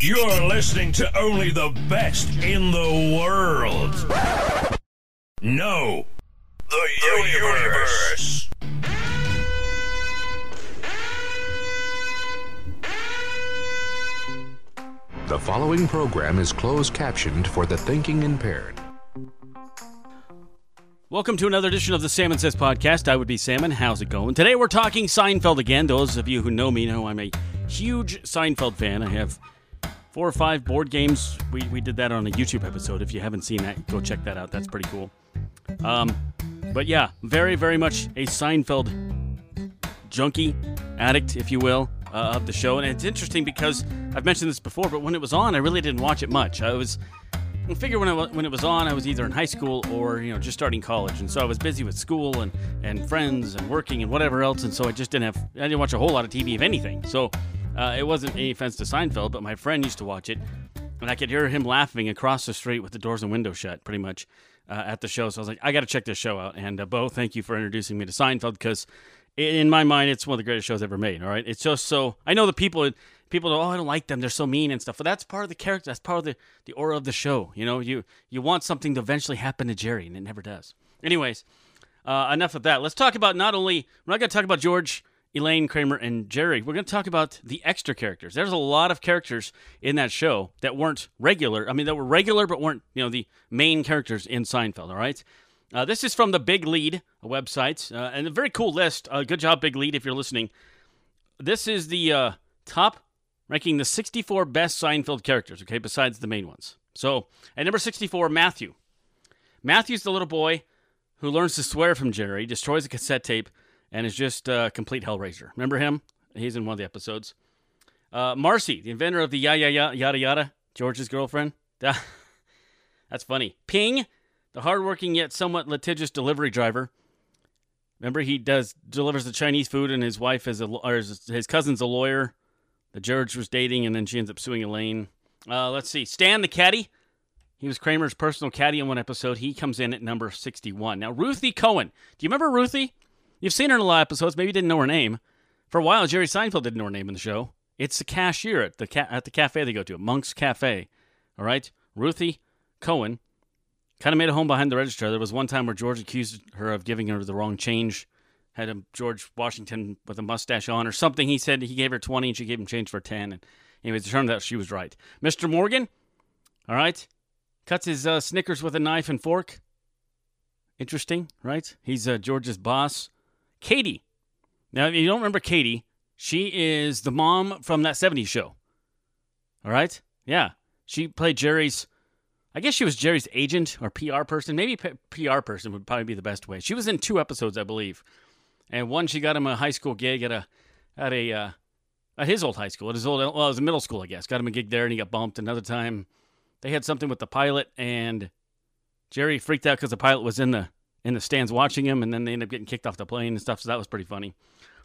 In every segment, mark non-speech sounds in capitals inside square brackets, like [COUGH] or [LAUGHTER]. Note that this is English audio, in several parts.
You're listening to only the best in the world. No, the, universe. The following program is closed captioned for the thinking impaired. Welcome to another edition of the Salmon Says podcast. I would be Salmon. How's it going? Today we're talking Seinfeld again. Those of you who know me know I'm a huge Seinfeld fan. I have four or five board games. We, we did that on a YouTube episode. If you haven't seen that, go check that out. That's pretty cool. Um, but yeah, very, very much a Seinfeld junkie, addict, if you will, uh, of the show. And it's interesting because I've mentioned this before, but when it was on, I really didn't watch it much. I was, I figure when, I, when it was on, I was either in high school or you know just starting college, and so I was busy with school and and friends and working and whatever else, and so I just didn't have I didn't watch a whole lot of TV, if anything. So uh, it wasn't any offense to Seinfeld, but my friend used to watch it, and I could hear him laughing across the street with the doors and windows shut, pretty much. Uh, at the show, so I was like, I got to check this show out. And uh, Bo, thank you for introducing me to Seinfeld because in my mind, it's one of the greatest shows ever made. All right, it's just so I know the people people oh, I don't like them, they're so mean and stuff. But that's part of the character. That's part of the the aura of the show. You know, you you want something to eventually happen to Jerry, and it never does. Anyways, uh, enough of that. Let's talk about not only we're not going to talk about George. Elaine Kramer and Jerry. We're going to talk about the extra characters. There's a lot of characters in that show that weren't regular. I mean, that were regular but weren't, you know, the main characters in Seinfeld. All right. Uh, this is from the Big Lead website, uh, and a very cool list. Uh, good job, Big Lead, if you're listening. This is the uh, top ranking the 64 best Seinfeld characters, okay, besides the main ones. So, at number 64, Matthew. Matthew's the little boy who learns to swear from Jerry, destroys a cassette tape, and is just a complete hellraiser. Remember him? He's in one of the episodes. Uh, Marcy, the inventor of the ya ya ya yada yada, George's girlfriend. [LAUGHS] That's funny. Ping, the hardworking yet somewhat litigious delivery driver. Remember, he does delivers the Chinese food, and his wife is a or his, his cousin's a lawyer. The George was dating, and then she ends up suing Elaine. Uh, let's see, Stan the caddy. He was Kramer's personal caddy in one episode. He comes in at number sixty-one. Now, Ruthie Cohen. Do you remember Ruthie? You've seen her in a lot of episodes. Maybe you didn't know her name. For a while, Jerry Seinfeld didn't know her name in the show. It's the cashier at the ca- at the cafe they go to, Monk's Cafe. All right, Ruthie Cohen kind of made a home behind the register. There was one time where George accused her of giving her the wrong change. Had a George Washington with a mustache on or something. He said he gave her twenty and she gave him change for ten. And it turned out she was right. Mr. Morgan, all right, cuts his uh, Snickers with a knife and fork. Interesting, right? He's uh, George's boss. Katie. Now, if you don't remember Katie, she is the mom from that 70s show. All right? Yeah. She played Jerry's, I guess she was Jerry's agent or PR person. Maybe PR person would probably be the best way. She was in two episodes, I believe. And one, she got him a high school gig at a, at a, uh, at his old high school, at his old, well, it was a middle school, I guess. Got him a gig there and he got bumped. Another time, they had something with the pilot and Jerry freaked out because the pilot was in the in the stands watching him, and then they end up getting kicked off the plane and stuff. So that was pretty funny.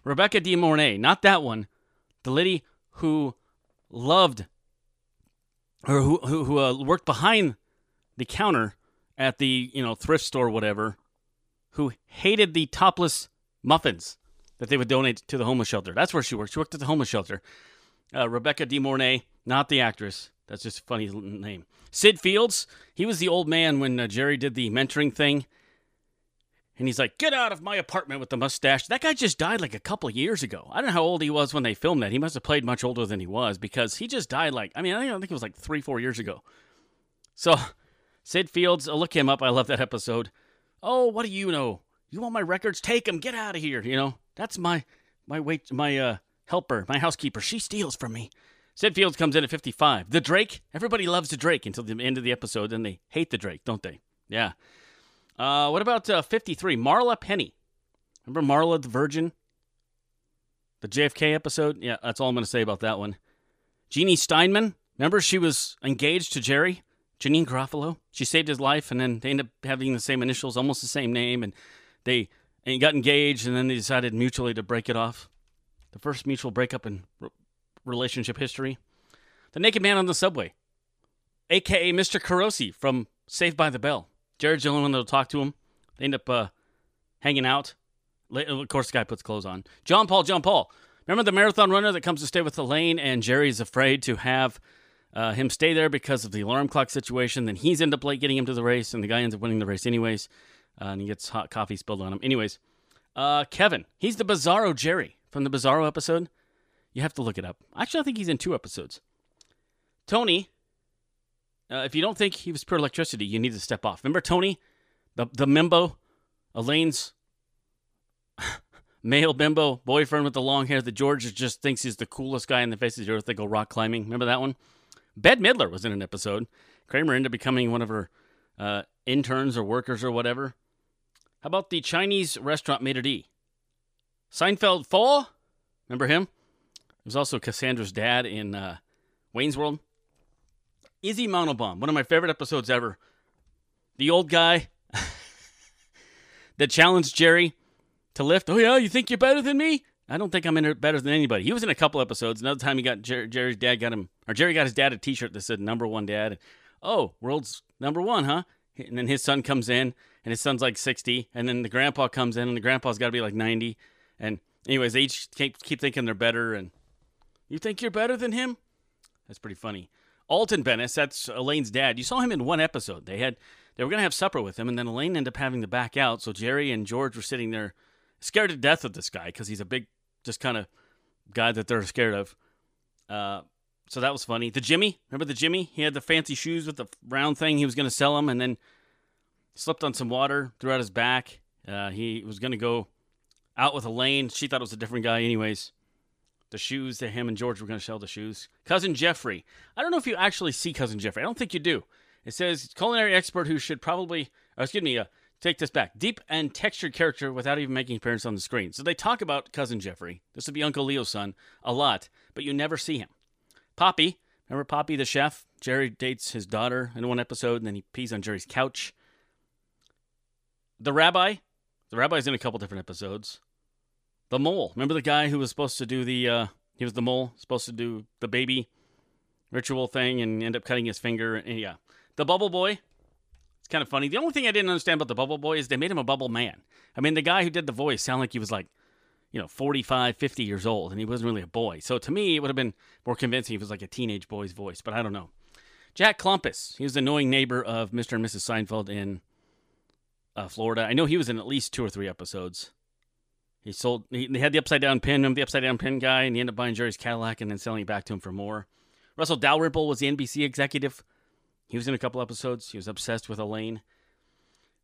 Rebecca De Mornay, not that one, the lady who loved or who who, who uh, worked behind the counter at the you know thrift store, whatever, who hated the topless muffins that they would donate to the homeless shelter. That's where she worked. She worked at the homeless shelter. Uh, Rebecca De Mornay, not the actress. That's just a funny name. Sid Fields, he was the old man when uh, Jerry did the mentoring thing and he's like, "Get out of my apartment with the mustache." That guy just died like a couple years ago. I don't know how old he was when they filmed that. He must have played much older than he was because he just died like I mean I don't think it was like three four years ago. So, [LAUGHS] Sid Fields, I'll look him up. I love that episode. Oh, what do you know? You want my records? Take them. Get out of here. You know that's my my wait my uh helper, my housekeeper. She steals from me. Sid Fields comes in at 55. The Drake, everybody loves the Drake until the end of the episode, then they hate the Drake, don't they? Yeah. Uh, what about uh, 53? Marla Penny. Remember Marla the Virgin? The JFK episode? Yeah, that's all I'm going to say about that one. Jeannie Steinman. Remember she was engaged to Jerry? Janeane Garofalo. She saved his life, and then they ended up having the same initials, almost the same name, and they and got engaged, and then they decided mutually to break it off. The first mutual breakup in r- relationship history. The Naked Man on the Subway, aka Mr. Carosi from Saved by the Bell. Jared's the only one that'll talk to him. They end up uh, hanging out. Of course, the guy puts clothes on. John Paul, John Paul. Remember the marathon runner that comes to stay with Elaine, and Jerry's afraid to have uh, him stay there because of the alarm clock situation. Then he's end up late getting him to the race, and the guy ends up winning the race anyways, uh, and he gets hot coffee spilled on him. Anyways, uh, Kevin, he's the Bizarro Jerry from the Bizarro episode. You have to look it up. Actually, I think he's in two episodes. Tony, uh, if you don't think he was pure electricity, you need to step off. Remember Tony, the the Mimbo, Elaine's [LAUGHS] male bimbo boyfriend with the long hair that George just thinks he's the coolest guy in the face of the earth. They go rock climbing. Remember that one? Bette Midler was in an episode. Kramer ended up becoming one of her uh, interns or workers or whatever. How about the Chinese restaurant Maitre D? Seinfeld 4? Remember him? He was also Cassandra's dad in uh, Wayne's World. Izzy Mandelbaum, one of my favorite episodes ever. The old guy [LAUGHS] that challenged Jerry to lift. Oh, yeah, you think you're better than me? I don't think I'm in better than anybody. He was in a couple episodes. Another time he got Jer- Jerry's dad got him, or Jerry got his dad a t shirt that said number one dad. Oh, world's number one, huh? And then his son comes in, and his son's like 60. And then the grandpa comes in, and the grandpa's got to be like 90. And, anyways, they each keep, keep thinking they're better. And you think you're better than him? That's pretty funny. Alton Benes, that's Elaine's dad. You saw him in one episode. They had they were gonna have supper with him, and then Elaine ended up having to back out. So Jerry and George were sitting there, scared to death of this guy because he's a big, just kind of guy that they're scared of. Uh, so that was funny. The Jimmy, remember the Jimmy? He had the fancy shoes with the round thing. He was gonna sell them, and then slipped on some water, threw out his back. Uh, he was gonna go out with Elaine. She thought it was a different guy, anyways the shoes that him and George were going to sell the shoes. Cousin Jeffrey. I don't know if you actually see Cousin Jeffrey. I don't think you do. It says culinary expert who should probably, oh, excuse me, uh, take this back. Deep and textured character without even making appearance on the screen. So they talk about Cousin Jeffrey. This would be Uncle Leo's son a lot, but you never see him. Poppy. Remember Poppy the chef? Jerry dates his daughter in one episode, and then he pees on Jerry's couch. The rabbi. The rabbi's in a couple different episodes. The mole. Remember the guy who was supposed to do the uh, he was the mole, supposed to do the baby ritual thing and end up cutting his finger. And yeah. The bubble boy. It's kind of funny. The only thing I didn't understand about the bubble boy is they made him a bubble man. I mean, the guy who did the voice sounded like he was like, you know, 45, 50 years old, and he wasn't really a boy. So to me, it would have been more convincing if it was like a teenage boy's voice, but I don't know. Jack Klompus. He was the annoying neighbor of Mr. and Mrs. Seinfeld in uh, Florida. I know he was in at least two or three episodes. He sold. He, they had the upside down pin. Him the upside down pin guy, and he ended up buying Jerry's Cadillac and then selling it back to him for more. Russell Dalrymple was the NBC executive. He was in a couple episodes. He was obsessed with Elaine.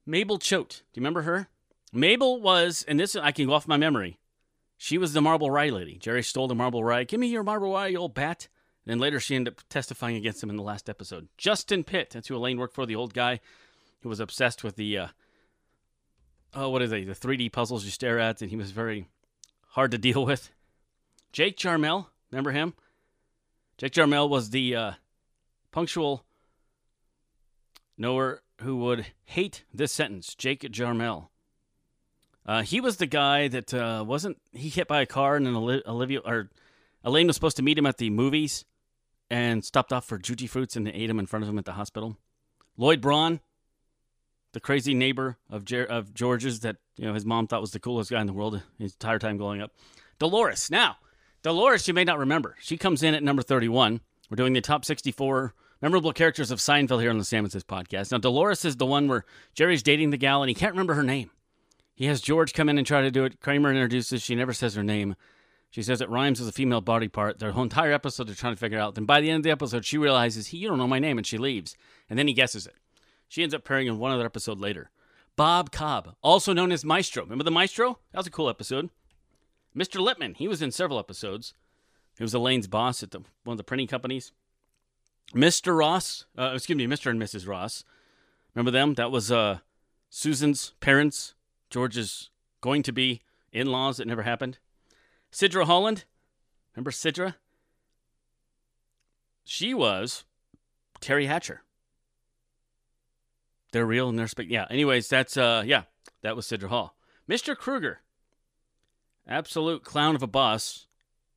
Mabel Choate. Do you remember her? Mabel was, and this I can go off my memory. She was the marble rye lady. Jerry stole the marble rye. Give me your marble rye, you old bat. And then later she ended up testifying against him in the last episode. Justin Pitt. That's who Elaine worked for, the old guy who was obsessed with the uh, oh, what is it? The 3D puzzles you stare at, and he was very hard to deal with. Jake Jarmel, remember him? Jake Jarmel was the uh, punctual knower who would hate this sentence. Jake Jarmel. Uh, he was the guy that uh, wasn't he hit by a car and then Olivia or Elaine was supposed to meet him at the movies and stopped off for Jujyfruits and ate him in front of him at the hospital. Lloyd Braun, the crazy neighbor of Jer- of George's that you know his mom thought was the coolest guy in the world his entire time growing up. Dolores. Now, Dolores, you may not remember. She comes in at number 31. We're doing the top 64 memorable characters of Seinfeld here on the Salmon Says podcast. Now, Dolores is the one where Jerry's dating the gal and he can't remember her name. He has George come in and try to do it. Kramer introduces. She never says her name. She says it rhymes with a female body part. Their whole entire episode they're trying to figure out. Then by the end of the episode, she realizes, he, you don't know my name, and she leaves. And then he guesses it. She ends up appearing in one other episode later. Bob Cobb, also known as Maestro. Remember the Maestro? That was a cool episode. Mr. Lippman, he was in several episodes. He was Elaine's boss at the, one of the printing companies. Mr. Ross, uh, excuse me, Mr. and Mrs. Ross. Remember them? That was uh, Susan's parents, George's going to be in laws that never happened. Sidra Holland, remember Sidra? She was Teri Hatcher. They're real and they're spe- yeah. Anyways, that's uh yeah, that was Sidra Hall. Mr. Kruger, absolute clown of a boss.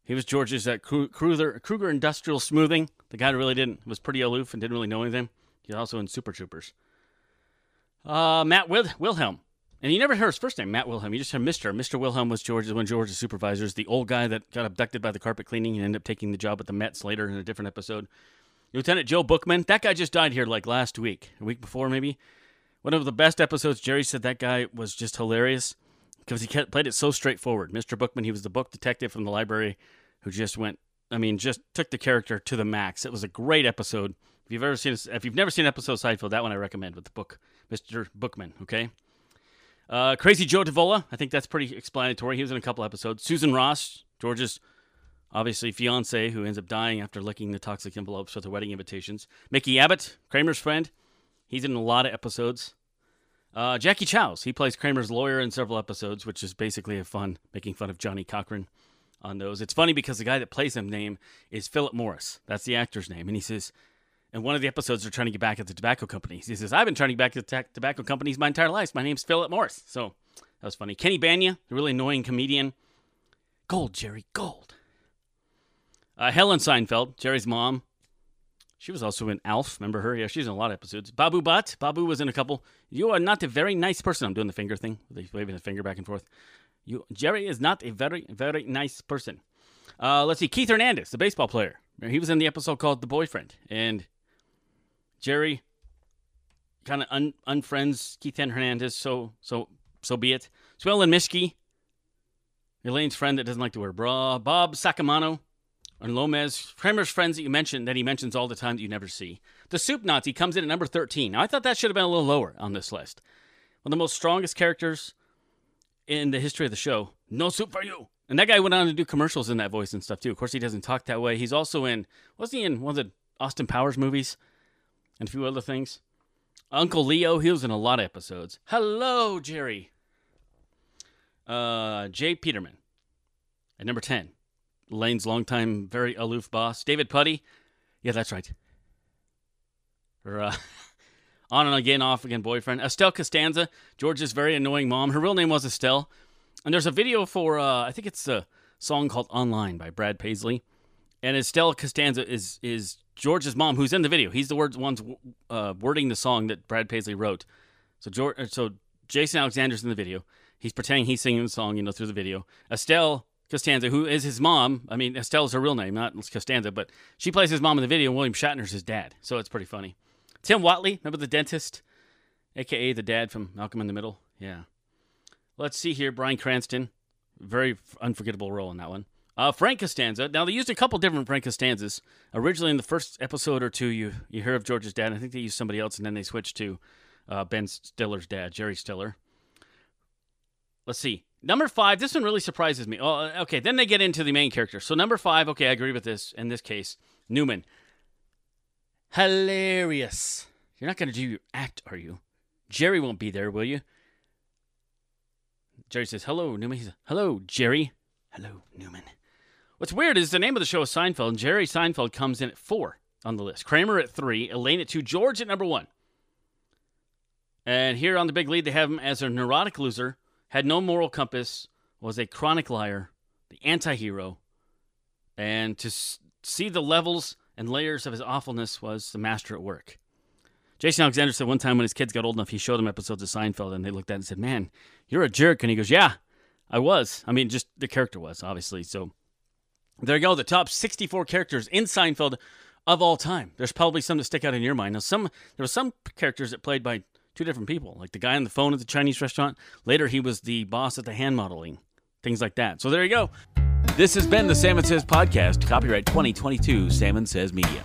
He was George's at Kruger, Kruger Industrial Smoothing. The guy really didn't was pretty aloof and didn't really know anything. He's also in Super Troopers. Uh, Matt Wil- Wilhelm, and you never heard his first name, Matt Wilhelm. You just heard Mister. Mister Wilhelm was George's when George's supervisors, the old guy that got abducted by the carpet cleaning and ended up taking the job at the Mets later in a different episode. Lieutenant Joe Bookman. That guy just died here like last week, a week before maybe. One of the best episodes. Jerry said that guy was just hilarious because he kept, played it so straightforward. Mr. Bookman, he was the book detective from the library who just went. I mean, just took the character to the max. It was a great episode. If you've ever seen, if you've never seen episode Seinfeld, that one I recommend with the book, Mr. Bookman. Okay. Uh, Crazy Joe Davola. I think that's pretty explanatory. He was in a couple episodes. Susan Ross, George's obviously fiance, who ends up dying after licking the toxic envelopes with the wedding invitations. Mickey Abbott, Kramer's friend. He's in a lot of episodes. Uh, Jackie Chiles. He plays Kramer's lawyer in several episodes, which is basically a fun, making fun of Johnnie Cochran on those. It's funny because the guy that plays him name is Philip Morris. That's the actor's name. And he says, in one of the episodes, they're trying to get back at the tobacco companies. He says, I've been trying to get back at the tobacco companies my entire life. My name's Philip Morris. So that was funny. Kenny Bania, the really annoying comedian. Gold, Jerry, gold. Uh, Helen Seinfeld, Jerry's mom. She was also in Alf. Remember her? Yeah, she's in a lot of episodes. Babu Bhatt. Babu was in a couple. You are not a very nice person. I'm doing the finger thing, They waving the finger back and forth. You, Jerry is not a very, very nice person. Uh, let's see. Keith Hernandez, the baseball player. He was in the episode called The Boyfriend. And Jerry kind of un- unfriends Keith Hernandez, so so so be it. Sue Ellen Mischke, Elaine's friend that doesn't like to wear bra. Bob Sacamano and Lomez, Kramer's friends that you mentioned that he mentions all the time that you never see. The Soup Nazi comes in at number 13. Now I thought that should have been a little lower on this list. One of the most strongest characters in the history of the show. No soup for you. And that guy went on to do commercials in that voice and stuff too. Of course, he doesn't talk that way. He's also in, was he in one of the Austin Powers movies? and a few other things. Uncle Leo, he was in a lot of episodes. Hello, Jerry. Uh, J. Peterman at number 10. Lane's longtime, very aloof boss. David Puddy. Yeah, that's right. Her, uh, [LAUGHS] on and again, off again boyfriend. Estelle Costanza, George's very annoying mom. Her real name was Estelle. And there's a video for, uh, I think it's a song called Online by Brad Paisley. And Estelle Costanza is is George's mom, who's in the video. He's the words ones uh, wording the song that Brad Paisley wrote. So George, so Jason Alexander's in the video. He's pretending he's singing the song, you know, through the video. Estelle Costanza, who is his mom. I mean, Estelle is her real name, not Costanza, but she plays his mom in the video, and William Shatner's his dad. So it's pretty funny. Tim Whatley, remember the dentist, aka the dad from Malcolm in the Middle? Yeah. Let's see here. Bryan Cranston, very unforgettable role in that one. Uh, Frank Costanza. Now they used a couple different Frank Costanzas. Originally, in the first episode or two, you you hear of George's dad. I think they used somebody else, and then they switched to uh, Ben Stiller's dad, Jerry Stiller. Let's see. Number five. This one really surprises me. Oh, uh, okay. Then they get into the main character. So number five. Okay, I agree with this. In this case, Newman. Hilarious. You're not going to do your act, are you? Jerry won't be there, will you? Jerry says, "Hello, Newman." He says, "Hello, Jerry." Hello, Newman. What's weird is the name of the show is Seinfeld, and Jerry Seinfeld comes in at four on the list. Kramer at three, Elaine at two, George at number one. And here on the big lead, they have him as a neurotic loser, had no moral compass, was a chronic liar, the anti hero, and to see the levels and layers of his awfulness was the master at work. Jason Alexander said one time when his kids got old enough, he showed them episodes of Seinfeld, and they looked at it and said, Man, you're a jerk. And he goes, Yeah, I was. I mean, just the character was, obviously. So there you go. The top 64 characters in Seinfeld of all time. There's probably some that stick out in your mind. Now, some there were some characters that played by two different people, like the guy on the phone at the Chinese restaurant. Later, he was the boss at the hand modeling, things like that. So there you go. This has been the Salmon Says podcast. Copyright 2022 Salmon Says Media.